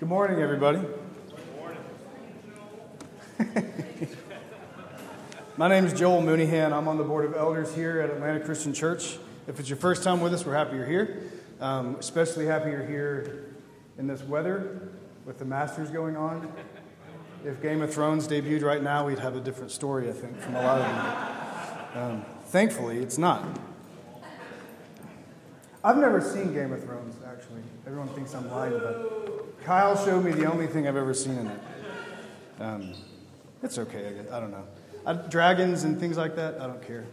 Good morning, everybody. My name is Joel Mooneyhan. I'm on the board of elders here at Atlanta Christian Church. If it's your first time with us, we're happy you're here. Um, especially happy you're here in this weather with the Masters going on. If Game of Thrones debuted right now, we'd have a different story, I think, from a lot of them. Um, thankfully, it's not. I've never seen Game of Thrones, actually. Everyone thinks I'm lying, but Kyle showed me the only thing I've ever seen in it. Um, it's okay, I, guess. I don't know. I, dragons and things like that, I don't care.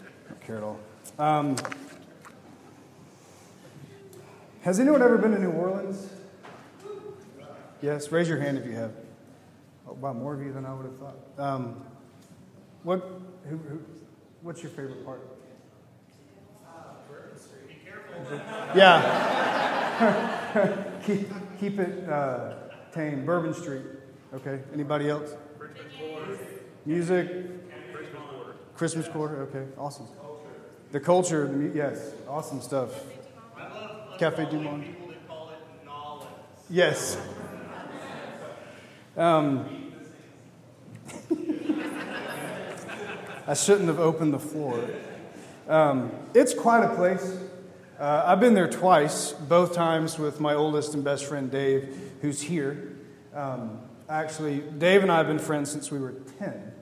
I don't care at all. Um, has anyone ever been to New Orleans? Yes, raise your hand if you have. Oh, wow, more of you than I would have thought. Um, what, who, who, what's your favorite part? Yeah. keep, it uh, tame. Bourbon Street. Okay. Anybody else? Music. Christmas quarter. Christmas quarter. Okay. Awesome. The culture. The, yes. Awesome stuff. Cafe Du Monde. Yes. Um, I shouldn't have opened the floor. Um, it's quite a place. Uh, I've been there twice, both times with my oldest and best friend Dave, who's here. Um, actually, Dave and I have been friends since we were 10,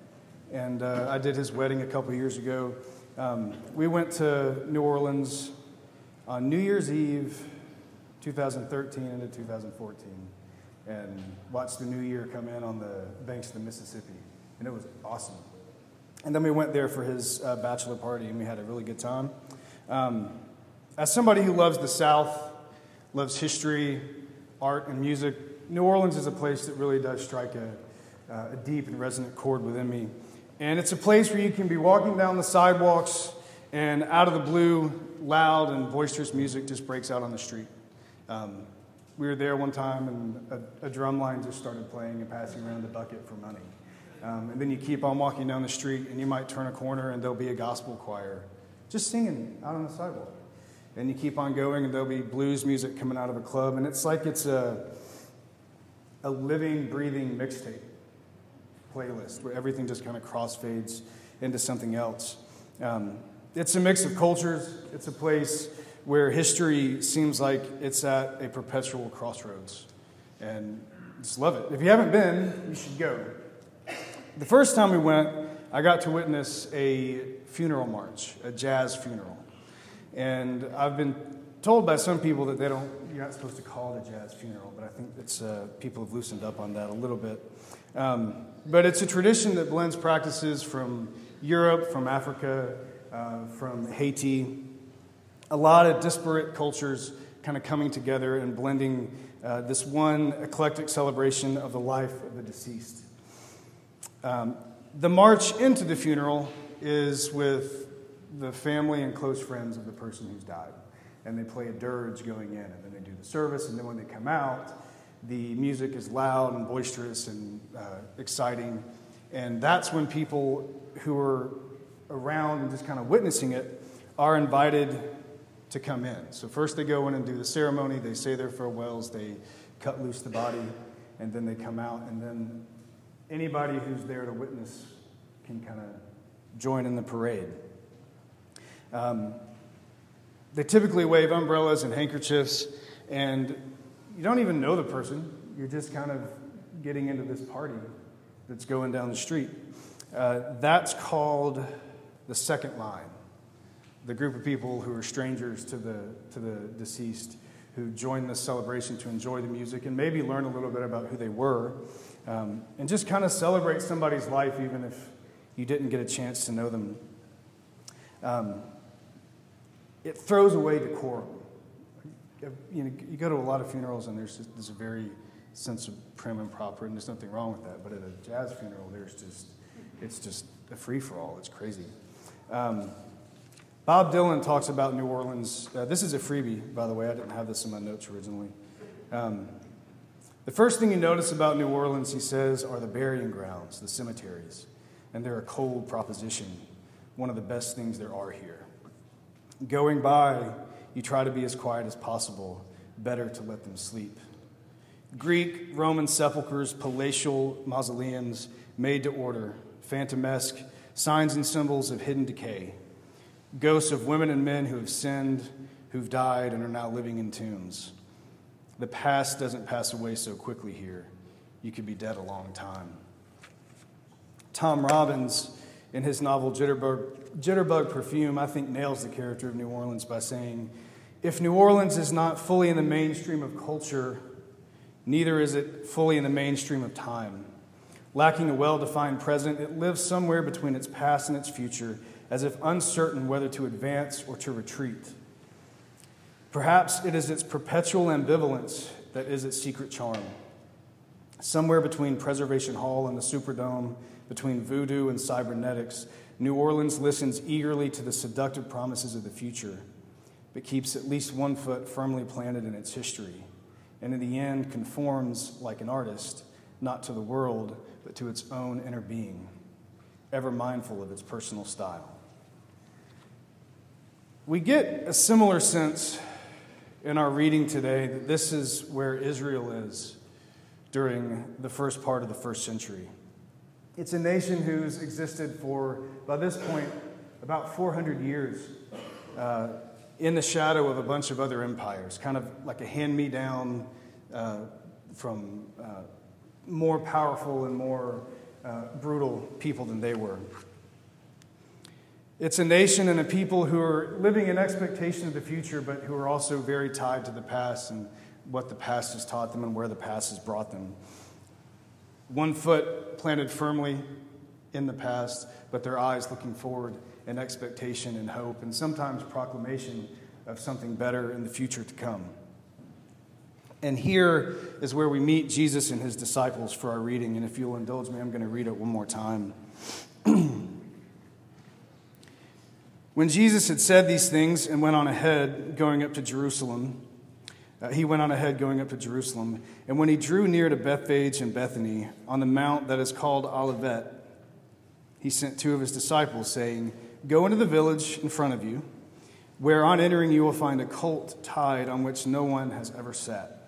and uh, I did his wedding a couple years ago. Um, we went to New Orleans on New Year's Eve, 2013 into 2014, and watched the new year come in on the banks of the Mississippi, and it was awesome. And then we went there for his uh, bachelor party, and we had a really good time. Um, as somebody who loves the South, loves history, art, and music, New Orleans is a place that really does strike a, uh, a deep and resonant chord within me. And it's a place where you can be walking down the sidewalks, and out of the blue, loud and boisterous music just breaks out on the street. Um, we were there one time, and a, a drum line just started playing and passing around the bucket for money. Um, and then you keep on walking down the street, and you might turn a corner, and there'll be a gospel choir just singing out on the sidewalk. And you keep on going, and there'll be blues music coming out of a club, and it's like it's a, a living, breathing mixtape playlist where everything just kind of crossfades into something else. Um, it's a mix of cultures, it's a place where history seems like it's at a perpetual crossroads. And just love it. If you haven't been, you should go. The first time we went, I got to witness a funeral march, a jazz funeral. And I've been told by some people that they don't, you're not supposed to call it a jazz funeral, but I think it's, uh, people have loosened up on that a little bit. Um, but it's a tradition that blends practices from Europe, from Africa, uh, from Haiti, a lot of disparate cultures kind of coming together and blending uh, this one eclectic celebration of the life of the deceased. Um, the march into the funeral is with the family and close friends of the person who's died. And they play a dirge going in, and then they do the service, and then when they come out, the music is loud and boisterous and uh, exciting. And that's when people who are around and just kind of witnessing it are invited to come in. So, first they go in and do the ceremony, they say their farewells, they cut loose the body, and then they come out, and then anybody who's there to witness can kind of join in the parade. Um, they typically wave umbrellas and handkerchiefs, and you don't even know the person. You're just kind of getting into this party that's going down the street. Uh, that's called the second line. The group of people who are strangers to the, to the deceased who join this celebration to enjoy the music and maybe learn a little bit about who they were um, and just kind of celebrate somebody's life even if you didn't get a chance to know them. Um, it throws away decorum. You, know, you go to a lot of funerals and there's, just, there's a very sense of prim and proper, and there's nothing wrong with that. But at a jazz funeral, there's just, it's just a free for all. It's crazy. Um, Bob Dylan talks about New Orleans. Uh, this is a freebie, by the way. I didn't have this in my notes originally. Um, the first thing you notice about New Orleans, he says, are the burying grounds, the cemeteries. And they're a cold proposition, one of the best things there are here. Going by, you try to be as quiet as possible, better to let them sleep. Greek, Roman sepulchres, palatial mausoleums made to order, phantomesque signs and symbols of hidden decay, ghosts of women and men who have sinned, who've died, and are now living in tombs. The past doesn't pass away so quickly here. You could be dead a long time. Tom Robbins, in his novel Jitterbug, Jitterbug Perfume, I think nails the character of New Orleans by saying, If New Orleans is not fully in the mainstream of culture, neither is it fully in the mainstream of time. Lacking a well defined present, it lives somewhere between its past and its future, as if uncertain whether to advance or to retreat. Perhaps it is its perpetual ambivalence that is its secret charm. Somewhere between Preservation Hall and the Superdome, between voodoo and cybernetics, New Orleans listens eagerly to the seductive promises of the future, but keeps at least one foot firmly planted in its history, and in the end conforms like an artist, not to the world, but to its own inner being, ever mindful of its personal style. We get a similar sense in our reading today that this is where Israel is during the first part of the first century. It's a nation who's existed for, by this point, about 400 years uh, in the shadow of a bunch of other empires, kind of like a hand me down uh, from uh, more powerful and more uh, brutal people than they were. It's a nation and a people who are living in expectation of the future, but who are also very tied to the past and what the past has taught them and where the past has brought them. One foot planted firmly in the past, but their eyes looking forward in expectation and hope, and sometimes proclamation of something better in the future to come. And here is where we meet Jesus and his disciples for our reading. And if you'll indulge me, I'm going to read it one more time. when Jesus had said these things and went on ahead, going up to Jerusalem, uh, he went on ahead going up to Jerusalem. And when he drew near to Bethphage and Bethany on the mount that is called Olivet, he sent two of his disciples, saying, Go into the village in front of you, where on entering you will find a colt tied on which no one has ever sat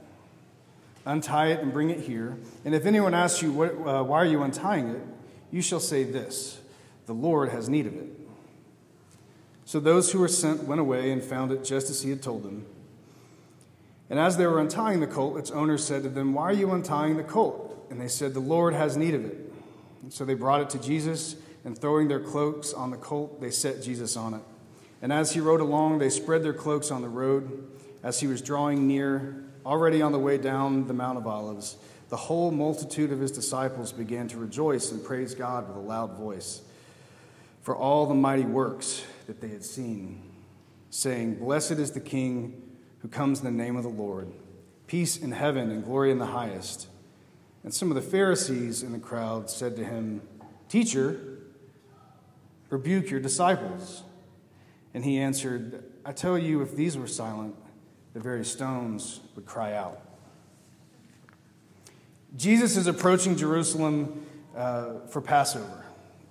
Untie it and bring it here. And if anyone asks you, what, uh, Why are you untying it? you shall say this The Lord has need of it. So those who were sent went away and found it just as he had told them. And as they were untying the colt, its owner said to them, Why are you untying the colt? And they said, The Lord has need of it. And so they brought it to Jesus, and throwing their cloaks on the colt, they set Jesus on it. And as he rode along, they spread their cloaks on the road. As he was drawing near, Already on the way down the Mount of Olives, the whole multitude of his disciples began to rejoice and praise God with a loud voice for all the mighty works that they had seen, saying, Blessed is the King who comes in the name of the Lord, peace in heaven and glory in the highest. And some of the Pharisees in the crowd said to him, Teacher, rebuke your disciples. And he answered, I tell you, if these were silent, the very stones would cry out. Jesus is approaching Jerusalem uh, for Passover.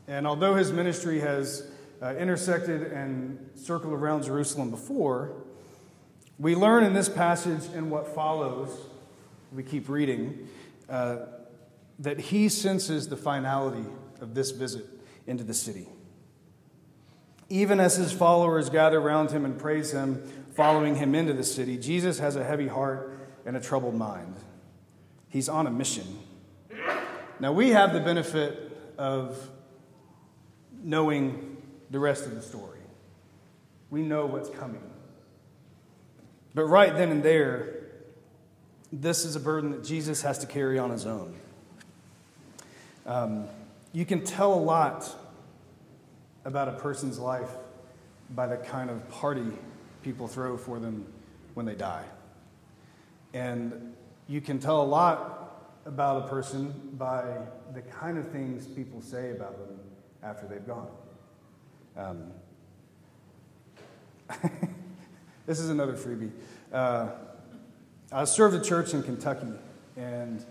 And although his ministry has uh, intersected and circled around Jerusalem before, we learn in this passage and what follows, we keep reading, uh, that he senses the finality of this visit into the city. Even as his followers gather around him and praise him, following him into the city, Jesus has a heavy heart and a troubled mind. He's on a mission. Now, we have the benefit of knowing the rest of the story. We know what's coming. But right then and there, this is a burden that Jesus has to carry on his own. Um, you can tell a lot about a person's life by the kind of party people throw for them when they die. And you can tell a lot about a person by the kind of things people say about them after they've gone. Um, this is another freebie. Uh, I served a church in Kentucky, and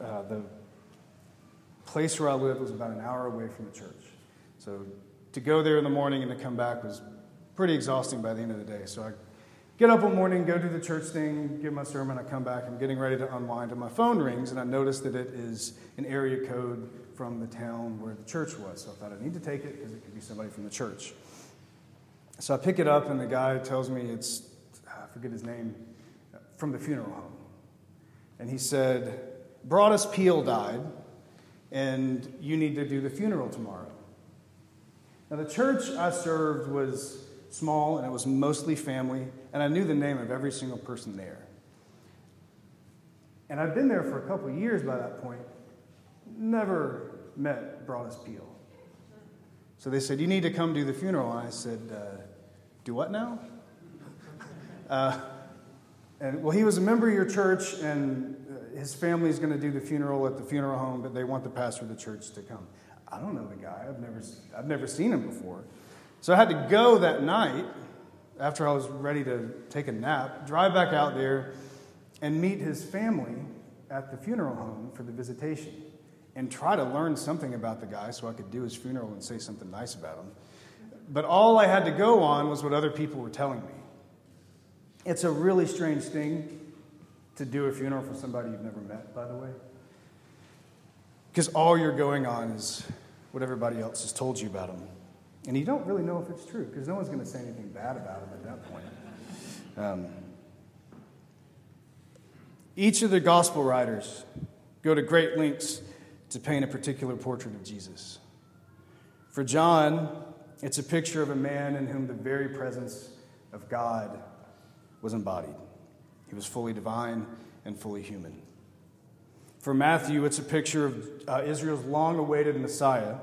uh, the place where I lived was about an hour away from the church. So to go there in the morning and to come back was pretty exhausting by the end of the day. So I Get up one morning, go do the church thing, give my sermon, I come back, I'm getting ready to unwind, and my phone rings, and I notice that it is an area code from the town where the church was. So I thought I need to take it because it could be somebody from the church. So I pick it up, and the guy tells me it's, I forget his name, from the funeral home. And he said, Broadus Peel died, and you need to do the funeral tomorrow. Now, the church I served was small, and it was mostly family, and I knew the name of every single person there. And I'd been there for a couple years by that point, never met Broadus Peel. So they said, You need to come do the funeral. And I said, uh, Do what now? Uh, and well, he was a member of your church, and uh, his family is going to do the funeral at the funeral home, but they want the pastor of the church to come. I don't know the guy. I've never, I've never seen him before. So I had to go that night after I was ready to take a nap, drive back out there and meet his family at the funeral home for the visitation and try to learn something about the guy so I could do his funeral and say something nice about him. But all I had to go on was what other people were telling me. It's a really strange thing to do a funeral for somebody you've never met, by the way. Because all you're going on is what everybody else has told you about them. And you don't really know if it's true because no one's going to say anything bad about him at that point. Um, each of the gospel writers go to great lengths to paint a particular portrait of Jesus. For John, it's a picture of a man in whom the very presence of God was embodied. He was fully divine and fully human. For Matthew, it's a picture of uh, Israel's long awaited Messiah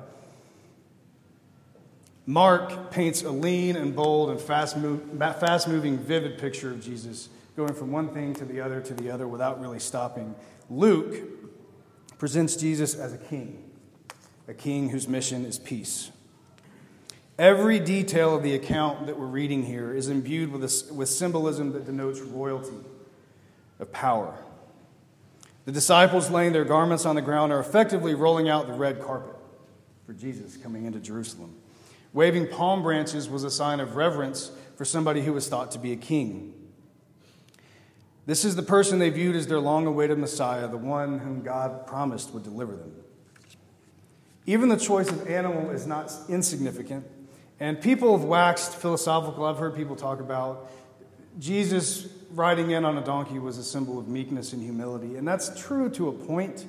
Mark paints a lean and bold and fast, fast moving, vivid picture of Jesus, going from one thing to the other to the other without really stopping. Luke presents Jesus as a king, a king whose mission is peace. Every detail of the account that we're reading here is imbued with, a, with symbolism that denotes royalty of power. The disciples laying their garments on the ground are effectively rolling out the red carpet for Jesus coming into Jerusalem. Waving palm branches was a sign of reverence for somebody who was thought to be a king. This is the person they viewed as their long awaited Messiah, the one whom God promised would deliver them. Even the choice of animal is not insignificant. And people have waxed philosophical. I've heard people talk about Jesus riding in on a donkey was a symbol of meekness and humility. And that's true to a point.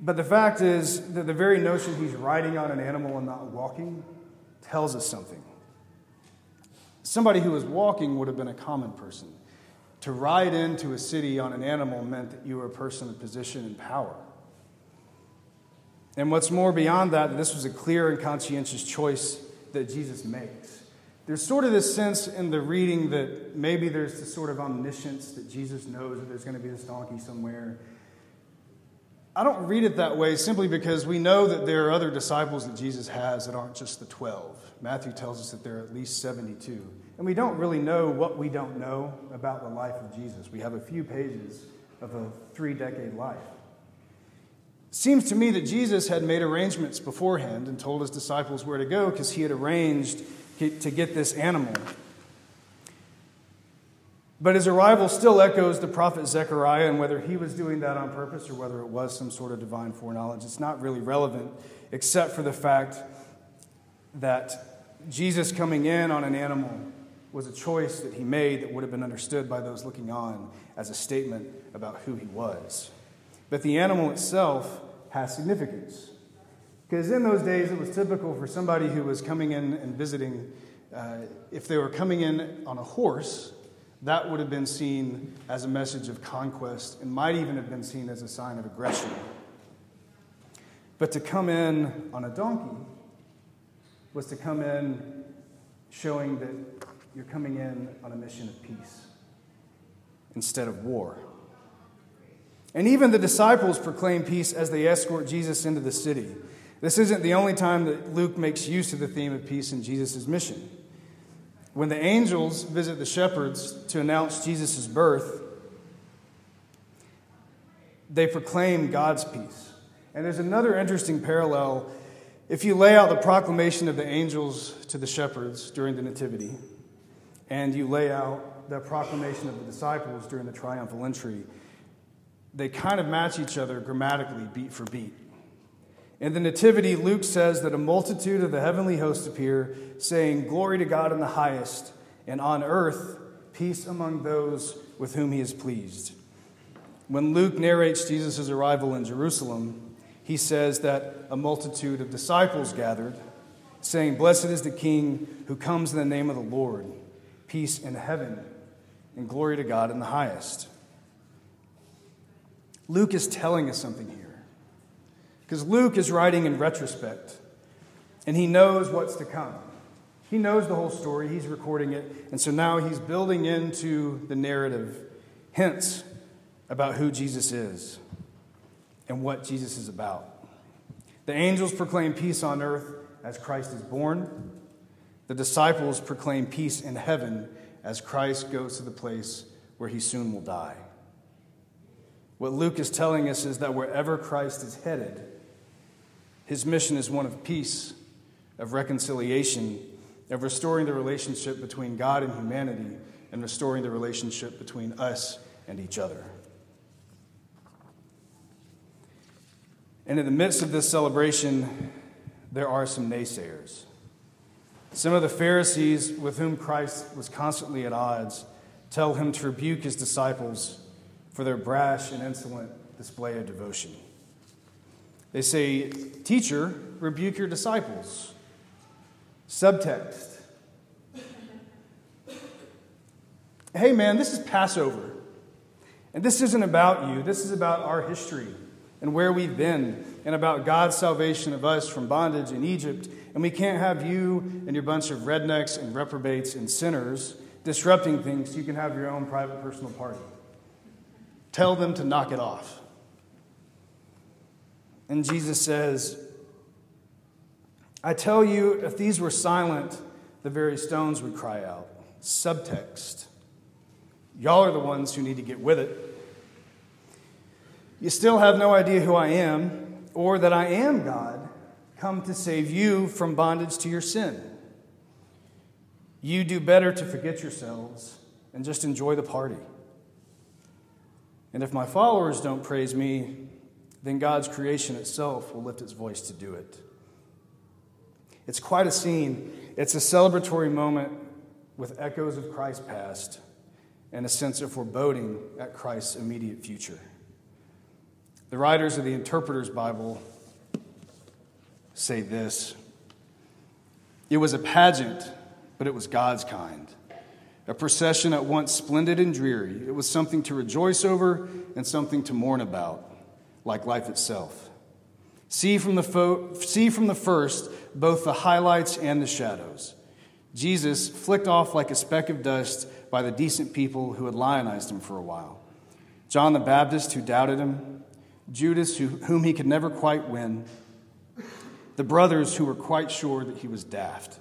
But the fact is that the very notion he's riding on an animal and not walking tells us something. Somebody who was walking would have been a common person. To ride into a city on an animal meant that you were a person of position and power. And what's more beyond that, this was a clear and conscientious choice that Jesus makes. There's sort of this sense in the reading that maybe there's this sort of omniscience that Jesus knows that there's going to be this donkey somewhere I don't read it that way simply because we know that there are other disciples that Jesus has that aren't just the 12. Matthew tells us that there are at least 72. And we don't really know what we don't know about the life of Jesus. We have a few pages of a three decade life. Seems to me that Jesus had made arrangements beforehand and told his disciples where to go because he had arranged to get this animal but his arrival still echoes the prophet Zechariah, and whether he was doing that on purpose or whether it was some sort of divine foreknowledge, it's not really relevant, except for the fact that Jesus coming in on an animal was a choice that he made that would have been understood by those looking on as a statement about who he was. But the animal itself has significance. Because in those days, it was typical for somebody who was coming in and visiting, uh, if they were coming in on a horse, that would have been seen as a message of conquest and might even have been seen as a sign of aggression. But to come in on a donkey was to come in showing that you're coming in on a mission of peace instead of war. And even the disciples proclaim peace as they escort Jesus into the city. This isn't the only time that Luke makes use of the theme of peace in Jesus' mission. When the angels visit the shepherds to announce Jesus' birth, they proclaim God's peace. And there's another interesting parallel. If you lay out the proclamation of the angels to the shepherds during the Nativity, and you lay out the proclamation of the disciples during the triumphal entry, they kind of match each other grammatically, beat for beat. In the Nativity, Luke says that a multitude of the heavenly host appear, saying, Glory to God in the highest, and on earth, peace among those with whom he is pleased. When Luke narrates Jesus' arrival in Jerusalem, he says that a multitude of disciples gathered, saying, Blessed is the King who comes in the name of the Lord, peace in heaven, and glory to God in the highest. Luke is telling us something here. Because Luke is writing in retrospect, and he knows what's to come. He knows the whole story, he's recording it, and so now he's building into the narrative hints about who Jesus is and what Jesus is about. The angels proclaim peace on earth as Christ is born. The disciples proclaim peace in heaven as Christ goes to the place where he soon will die. What Luke is telling us is that wherever Christ is headed, his mission is one of peace, of reconciliation, of restoring the relationship between God and humanity, and restoring the relationship between us and each other. And in the midst of this celebration, there are some naysayers. Some of the Pharisees with whom Christ was constantly at odds tell him to rebuke his disciples for their brash and insolent display of devotion. They say, Teacher, rebuke your disciples. Subtext Hey, man, this is Passover. And this isn't about you, this is about our history and where we've been and about God's salvation of us from bondage in Egypt. And we can't have you and your bunch of rednecks and reprobates and sinners disrupting things so you can have your own private personal party. Tell them to knock it off. And Jesus says, I tell you, if these were silent, the very stones would cry out. Subtext. Y'all are the ones who need to get with it. You still have no idea who I am or that I am God, come to save you from bondage to your sin. You do better to forget yourselves and just enjoy the party. And if my followers don't praise me, then God's creation itself will lift its voice to do it. It's quite a scene. It's a celebratory moment with echoes of Christ's past and a sense of foreboding at Christ's immediate future. The writers of the Interpreter's Bible say this It was a pageant, but it was God's kind. A procession at once splendid and dreary. It was something to rejoice over and something to mourn about, like life itself. See from the, fo- see from the first both the highlights and the shadows. Jesus flicked off like a speck of dust by the decent people who had lionized him for a while. John the Baptist, who doubted him, Judas, who, whom he could never quite win, the brothers who were quite sure that he was daft.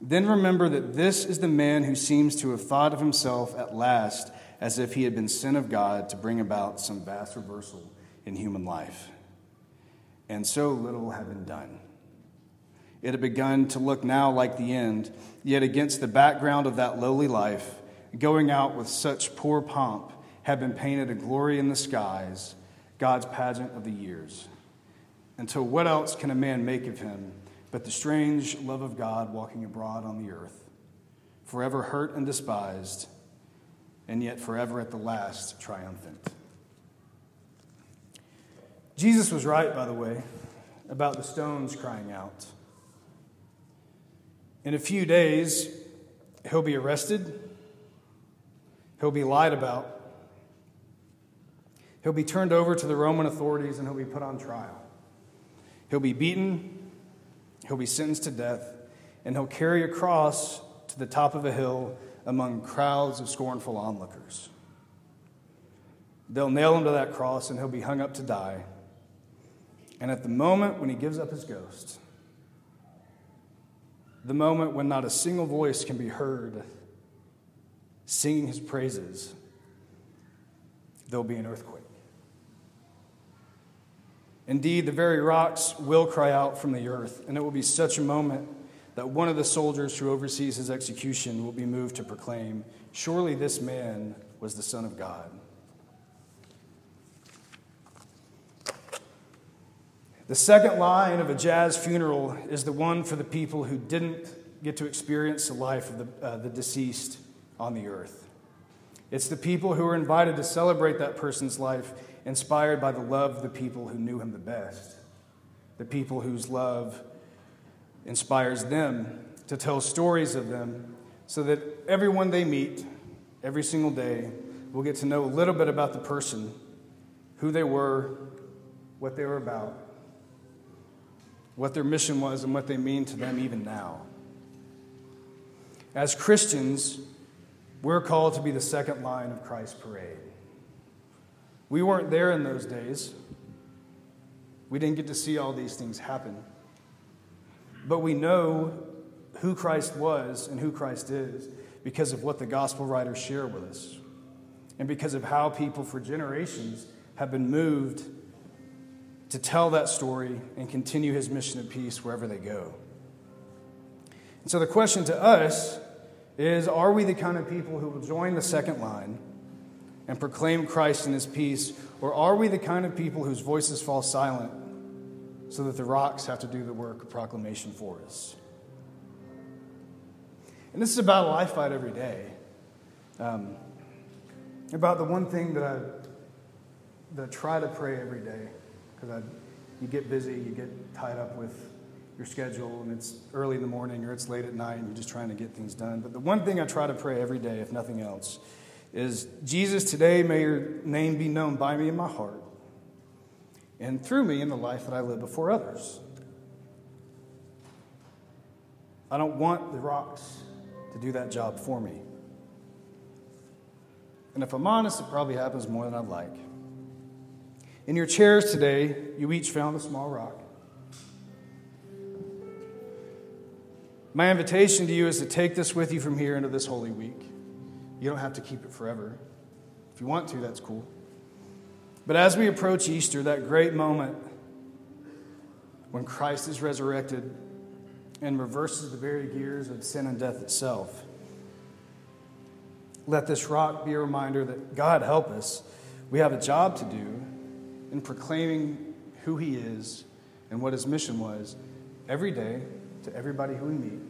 Then remember that this is the man who seems to have thought of himself at last as if he had been sent of God to bring about some vast reversal in human life. And so little had been done. It had begun to look now like the end, yet against the background of that lowly life, going out with such poor pomp had been painted a glory in the skies, God's pageant of the years. Until what else can a man make of him but the strange love of God walking abroad on the earth, forever hurt and despised, and yet forever at the last triumphant? Jesus was right, by the way, about the stones crying out. In a few days, he'll be arrested, he'll be lied about, he'll be turned over to the Roman authorities, and he'll be put on trial. He'll be beaten, he'll be sentenced to death, and he'll carry a cross to the top of a hill among crowds of scornful onlookers. They'll nail him to that cross, and he'll be hung up to die. And at the moment when he gives up his ghost, the moment when not a single voice can be heard singing his praises, there'll be an earthquake. Indeed, the very rocks will cry out from the earth, and it will be such a moment that one of the soldiers who oversees his execution will be moved to proclaim, Surely this man was the Son of God. The second line of a jazz funeral is the one for the people who didn't get to experience the life of the, uh, the deceased on the earth. It's the people who are invited to celebrate that person's life, inspired by the love of the people who knew him the best, the people whose love inspires them to tell stories of them so that everyone they meet every single day will get to know a little bit about the person, who they were, what they were about, what their mission was, and what they mean to them even now. As Christians, we're called to be the second line of Christ's parade. We weren't there in those days. We didn't get to see all these things happen. But we know who Christ was and who Christ is because of what the gospel writers share with us and because of how people for generations have been moved to tell that story and continue his mission of peace wherever they go. And so the question to us is are we the kind of people who will join the second line and proclaim Christ and his peace, or are we the kind of people whose voices fall silent so that the rocks have to do the work of proclamation for us. And this is a life fight every day. Um, about the one thing that I, that I try to pray every day, because I you get busy, you get tied up with your schedule, and it's early in the morning or it's late at night, and you're just trying to get things done. But the one thing I try to pray every day, if nothing else, is Jesus, today may your name be known by me in my heart and through me in the life that I live before others. I don't want the rocks to do that job for me. And if I'm honest, it probably happens more than I'd like. In your chairs today, you each found a small rock. My invitation to you is to take this with you from here into this Holy Week. You don't have to keep it forever. If you want to, that's cool. But as we approach Easter, that great moment when Christ is resurrected and reverses the very gears of sin and death itself, let this rock be a reminder that God help us. We have a job to do in proclaiming who He is and what His mission was every day to everybody who we meet.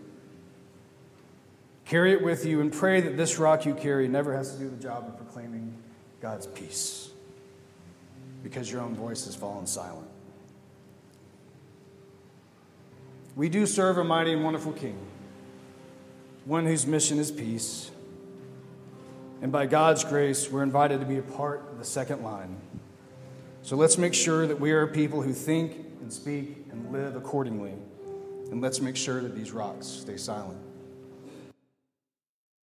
Carry it with you and pray that this rock you carry never has to do the job of proclaiming God's peace because your own voice has fallen silent. We do serve a mighty and wonderful King, one whose mission is peace. And by God's grace, we're invited to be a part of the second line. So let's make sure that we are people who think and speak and live accordingly. And let's make sure that these rocks stay silent.